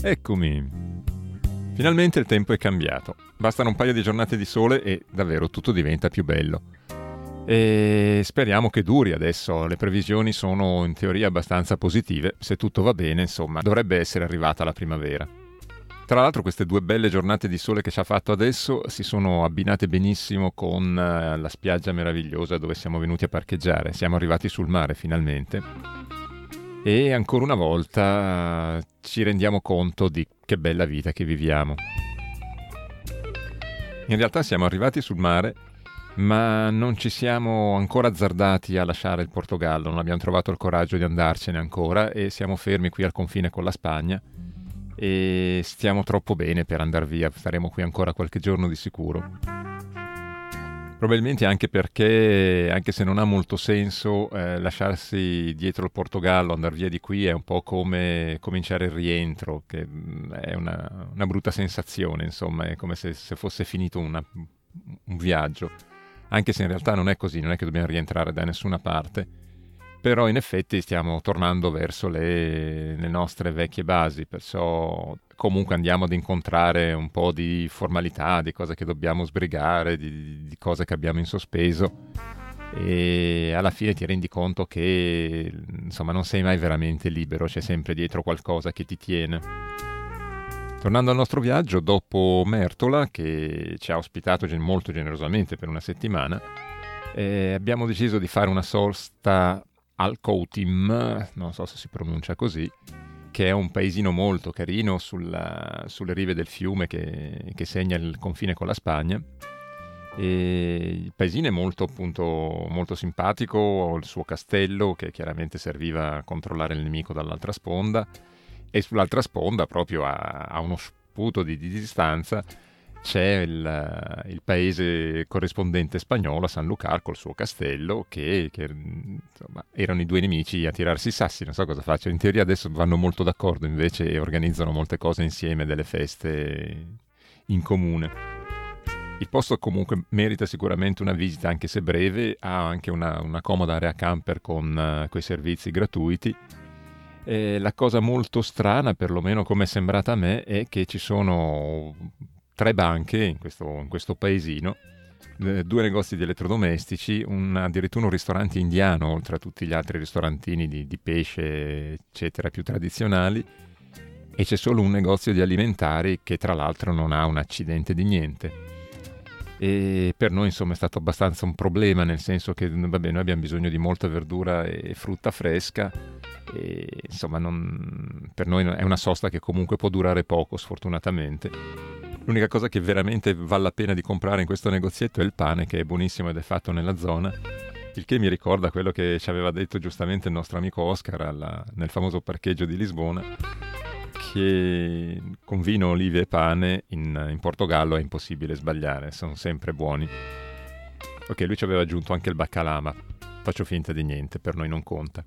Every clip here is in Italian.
Eccomi. Finalmente il tempo è cambiato. Bastano un paio di giornate di sole e davvero tutto diventa più bello. E speriamo che duri adesso. Le previsioni sono in teoria abbastanza positive. Se tutto va bene, insomma, dovrebbe essere arrivata la primavera. Tra l'altro queste due belle giornate di sole che ci ha fatto adesso si sono abbinate benissimo con eh, la spiaggia meravigliosa dove siamo venuti a parcheggiare. Siamo arrivati sul mare finalmente e ancora una volta ci rendiamo conto di che bella vita che viviamo. In realtà siamo arrivati sul mare, ma non ci siamo ancora azzardati a lasciare il Portogallo, non abbiamo trovato il coraggio di andarcene ancora e siamo fermi qui al confine con la Spagna e stiamo troppo bene per andare via, staremo qui ancora qualche giorno di sicuro. Probabilmente anche perché, anche se non ha molto senso, eh, lasciarsi dietro il Portogallo, andare via di qui è un po' come cominciare il rientro, che mm, è una, una brutta sensazione, insomma, è come se, se fosse finito una, un viaggio. Anche se in realtà non è così, non è che dobbiamo rientrare da nessuna parte, però in effetti stiamo tornando verso le, le nostre vecchie basi, perciò comunque andiamo ad incontrare un po' di formalità, di cose che dobbiamo sbrigare, di, di cose che abbiamo in sospeso e alla fine ti rendi conto che insomma non sei mai veramente libero, c'è sempre dietro qualcosa che ti tiene. Tornando al nostro viaggio, dopo Mertola, che ci ha ospitato molto generosamente per una settimana, eh, abbiamo deciso di fare una sosta al Coutim, non so se si pronuncia così, che è un paesino molto carino sulla, sulle rive del fiume che, che, segna il confine con la Spagna. E il paesino è molto, appunto, molto simpatico, il suo castello che chiaramente serviva a controllare il nemico dall'altra sponda e sull'altra sponda, proprio a, a uno sputo di, di distanza, c'è il, il, paese corrispondente spagnolo, San Lucar, col suo castello, che, che insomma, erano i due nemici a tirarsi i sassi, non so cosa faccio. In teoria adesso vanno molto d'accordo invece e organizzano molte cose insieme, delle feste in comune. Il posto comunque merita sicuramente una visita, anche se breve, ha anche una, una comoda area camper con uh, quei servizi gratuiti. E la cosa molto strana, perlomeno come è sembrata a me, è che ci sono tre banche in questo, in questo paesino, eh, due negozi di elettrodomestici, un, addirittura un ristorante indiano, oltre a tutti gli altri ristorantini di, di pesce, eccetera, più tradizionali, e c'è solo un negozio di alimentari che tra l'altro non ha un accidente di niente. E per noi insomma è stato abbastanza un problema, nel senso che vabbè, noi abbiamo bisogno di molta verdura e frutta fresca e insomma non, per noi è una sosta che comunque può durare poco sfortunatamente L'unica cosa che veramente vale la pena di comprare in questo negozietto è il pane, che è buonissimo ed è fatto nella zona. Il che mi ricorda quello che ci aveva detto giustamente il nostro amico Oscar alla, nel famoso parcheggio di Lisbona, che con vino, olive e pane in, in Portogallo è impossibile sbagliare, sono sempre buoni. Ok, lui ci aveva aggiunto anche il baccalà, ma faccio finta di niente, per noi non conta.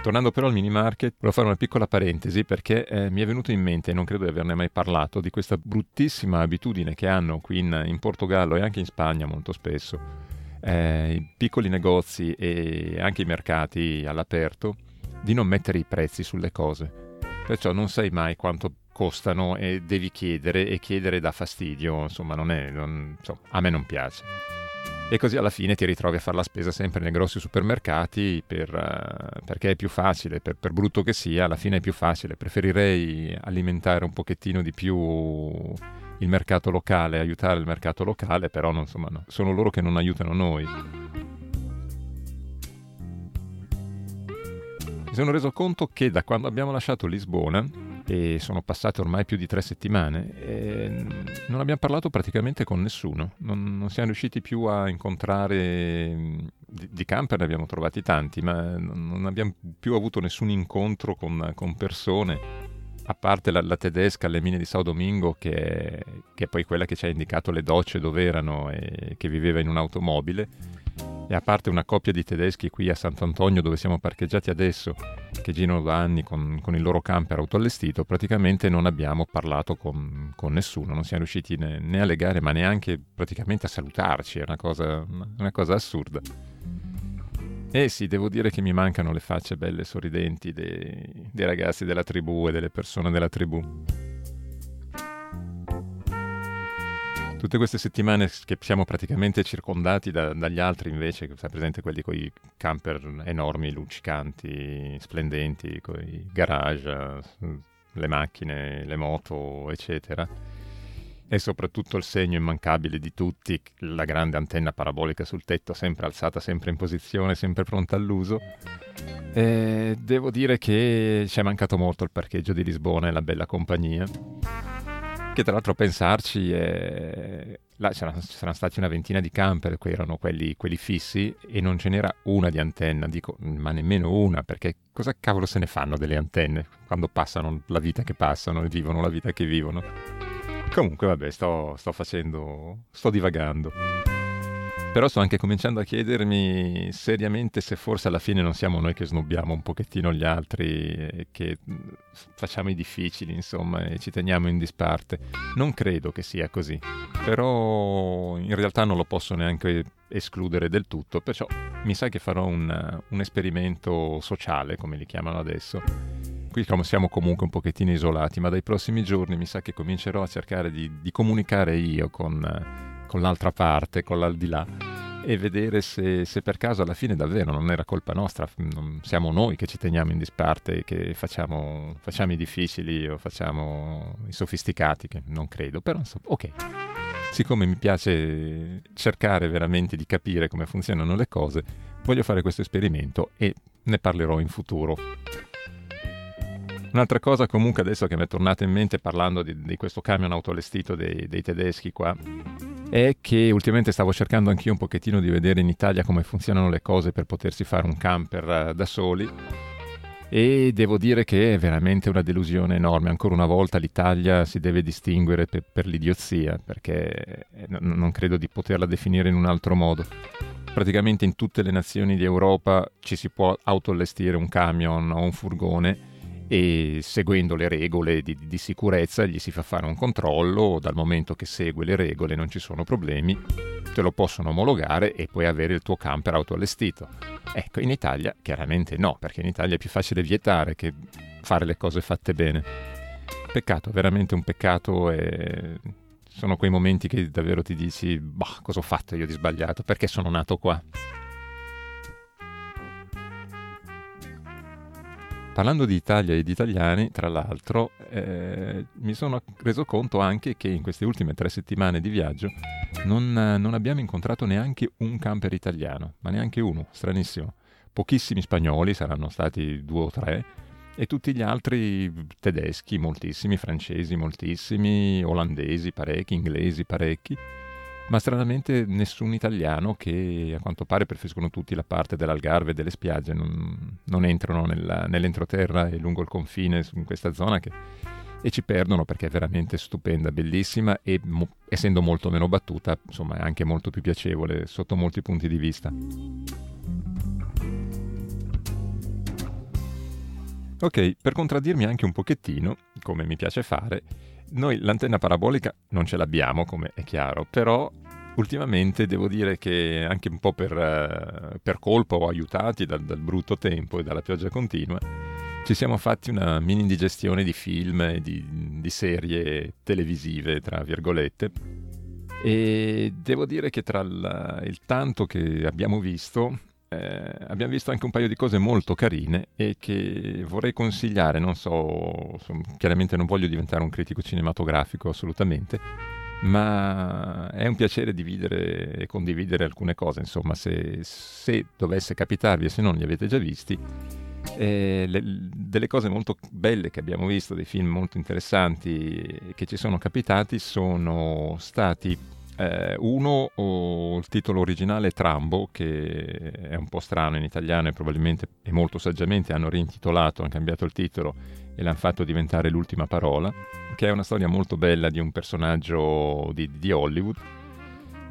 Tornando però al mini market, volevo fare una piccola parentesi perché eh, mi è venuto in mente, e non credo di averne mai parlato, di questa bruttissima abitudine che hanno qui in, in Portogallo e anche in Spagna molto spesso, eh, i piccoli negozi e anche i mercati all'aperto, di non mettere i prezzi sulle cose. Perciò non sai mai quanto costano e devi chiedere e chiedere dà fastidio, insomma, non è, non, insomma, a me non piace e così alla fine ti ritrovi a fare la spesa sempre nei grossi supermercati per, uh, perché è più facile, per, per, brutto che sia, alla fine è più facile. Preferirei alimentare un pochettino di più il mercato locale, aiutare il mercato locale, però non, insomma, no. sono loro che non aiutano noi. Mi sono reso conto che da quando abbiamo lasciato Lisbona e sono passate ormai più di tre settimane e non abbiamo parlato praticamente con nessuno, non, non siamo riusciti più a incontrare, di, di, camper ne abbiamo trovati tanti, ma non abbiamo più avuto nessun incontro con, con persone, a parte la, la, tedesca alle mine di Sao Domingo che, che è poi quella che ci ha indicato le docce dove erano e che viveva in un'automobile e a parte una coppia di tedeschi qui a Sant'Antonio dove siamo parcheggiati adesso, che girano da anni con, con il loro camper autoallestito, praticamente non abbiamo parlato con, con nessuno, non siamo riusciti né, né, a legare ma neanche praticamente a salutarci, è una cosa, una cosa assurda. Eh sì, devo dire che mi mancano le facce belle e sorridenti dei, dei ragazzi della tribù e delle persone della tribù. Tutte queste settimane che siamo praticamente circondati da, dagli altri invece, sai presente quelli con i camper enormi, luccicanti, splendenti, con i garage, le macchine, le moto, eccetera. E soprattutto il segno immancabile di tutti, la grande antenna parabolica sul tetto, sempre alzata, sempre in posizione, sempre pronta all'uso. E devo dire che ci è mancato molto il parcheggio di Lisbona e la bella compagnia che tra l'altro a pensarci eh, là c'erano, c'erano, stati una ventina di camper, que erano quelli, quelli, fissi e non ce n'era una di antenna, dico ma nemmeno una perché cosa cavolo se ne fanno delle antenne quando passano la vita che passano e vivono la vita che vivono. Comunque vabbè sto, sto facendo, sto divagando. Però sto anche cominciando a chiedermi seriamente se forse alla fine non siamo noi che snobbiamo un pochettino gli altri che mm, facciamo i difficili, insomma, e ci teniamo in disparte. Non credo che sia così, però in realtà non lo posso neanche escludere del tutto, perciò mi sa che farò un, un esperimento sociale, come li chiamano adesso. Qui siamo comunque un pochettino isolati, ma dai prossimi giorni mi sa che comincerò a cercare di, di comunicare io con con l'altra parte, con l'aldilà e vedere se, se, per caso alla fine davvero non era colpa nostra, non siamo noi che ci teniamo in disparte, che facciamo, facciamo i difficili o facciamo i sofisticati, che non credo, però insomma, ok. Siccome mi piace cercare veramente di capire come funzionano le cose, voglio fare questo esperimento e ne parlerò in futuro. Un'altra cosa comunque adesso che mi è tornata in mente parlando di, di questo camion autoallestito dei, dei tedeschi qua, è che ultimamente stavo cercando anch'io un pochettino di vedere in Italia come funzionano le cose per potersi fare un camper eh, da soli e devo dire che è veramente una delusione enorme. Ancora una volta l'Italia si deve distinguere per, per l'idiozia, perché n- non credo di poterla definire in un altro modo. Praticamente in tutte le nazioni di Europa ci si può autoallestire un camion o un furgone e seguendo le regole di, di, sicurezza gli si fa fare un controllo, dal momento che segue le regole non ci sono problemi, te lo possono omologare e puoi avere il tuo camper autoallestito. Ecco, in Italia chiaramente no, perché in Italia è più facile vietare che fare le cose fatte bene. Peccato, veramente un peccato e sono quei momenti che davvero ti dici, bah, cosa ho fatto io di sbagliato, perché sono nato qua. Parlando di Italia e di italiani, tra l'altro, eh, mi sono reso conto anche che in queste ultime tre settimane di viaggio non, non abbiamo incontrato neanche un camper italiano, ma neanche uno, stranissimo. Pochissimi spagnoli, saranno stati due o tre, e tutti gli altri tedeschi, moltissimi, francesi, moltissimi, olandesi, parecchi, inglesi, parecchi ma stranamente nessun italiano che a quanto pare preferiscono tutti la parte dell'Algarve e delle spiagge, non, non entrano nella, nell'entroterra e lungo il confine in questa zona che, e ci perdono perché è veramente stupenda, bellissima e mo, essendo molto meno battuta, insomma è anche molto più piacevole sotto molti punti di vista. Ok, per contraddirmi anche un pochettino, come mi piace fare, noi l'antenna parabolica non ce l'abbiamo, come è chiaro, però ultimamente devo dire che anche un po' per, uh, per colpa o aiutati dal, dal, brutto tempo e dalla pioggia continua, ci siamo fatti una mini indigestione di film e di, di serie televisive, tra virgolette. E devo dire che tra il, il tanto che abbiamo visto, eh, abbiamo visto anche un paio di cose molto carine e che vorrei consigliare, non so, chiaramente non voglio diventare un critico cinematografico assolutamente, ma è un piacere dividere e condividere alcune cose, insomma, se, se dovesse capitarvi e se non li avete già visti, eh, le, delle cose molto belle che abbiamo visto, dei film molto interessanti che ci sono capitati, sono stati eh, uno, oh, il titolo originale è Trambo, che è un po' strano in italiano e probabilmente e molto saggiamente hanno reintitolato, hanno cambiato il titolo e l'hanno fatto diventare l'ultima parola, che è una storia molto bella di un personaggio di, di Hollywood.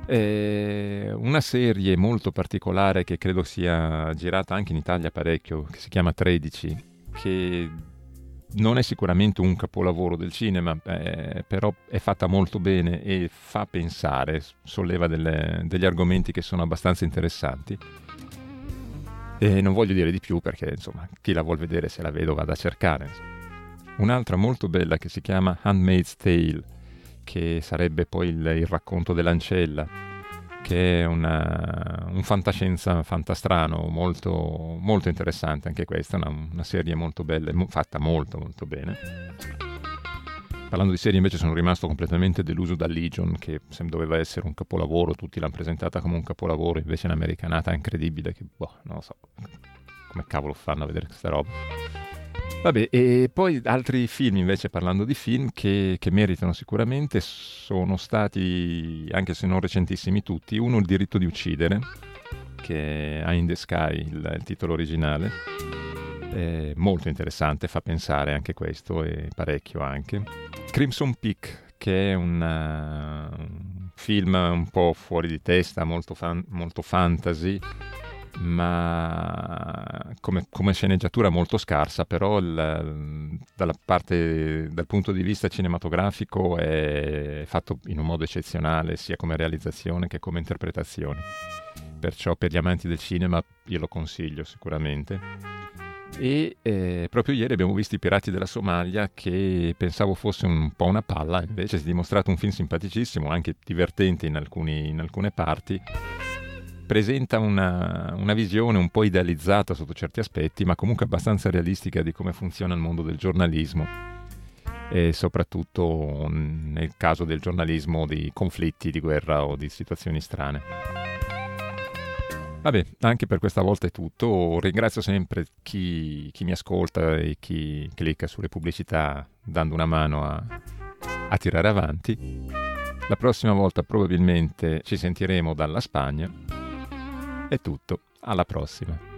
È una serie molto particolare che credo sia girata anche in Italia parecchio, che si chiama 13, che non è sicuramente un capolavoro del cinema, eh, però è fatta molto bene e fa pensare, solleva delle, degli argomenti che sono abbastanza interessanti. E non voglio dire di più perché, insomma, chi la vuol vedere se la vedo vada a cercare. Un'altra molto bella che si chiama Handmaid's Tale, che sarebbe poi il, il racconto dell'ancella, che è una, un fantascienza fantastrano molto, molto interessante anche questa, una, una serie molto bella, fatta molto molto bene. Parlando di serie invece sono rimasto completamente deluso da Legion, che doveva essere un capolavoro, tutti l'hanno presentata come un capolavoro, invece è incredibile, che boh, non lo so, come cavolo fanno a vedere questa roba. Vabbè, e poi altri film invece, parlando di film, che, che, meritano sicuramente, sono stati, anche se non recentissimi tutti, uno Il diritto di uccidere, che ha In the Sky il, il titolo originale, è molto interessante, fa pensare anche questo, e parecchio anche. Crimson Peak, che è un, uh, un film un po' fuori di testa, molto, fan, molto fantasy, ma come, come, sceneggiatura molto scarsa, però il, parte, dal punto di vista cinematografico è fatto in un modo eccezionale, sia come realizzazione che come interpretazione. Perciò per gli amanti del cinema io lo consiglio sicuramente. E eh, proprio ieri abbiamo visto I Pirati della Somalia, che pensavo fosse un po' una palla, invece si è dimostrato un film simpaticissimo, anche divertente in, alcuni, in alcune parti presenta una, una, visione un po' idealizzata sotto certi aspetti, ma comunque abbastanza realistica di come funziona il mondo del giornalismo e soprattutto nel caso del giornalismo di conflitti, di guerra o di situazioni strane. Vabbè, anche per questa volta è tutto. Ringrazio sempre chi, chi mi ascolta e chi clicca sulle pubblicità dando una mano a, a tirare avanti. La prossima volta probabilmente ci sentiremo dalla Spagna è tutto, alla prossima.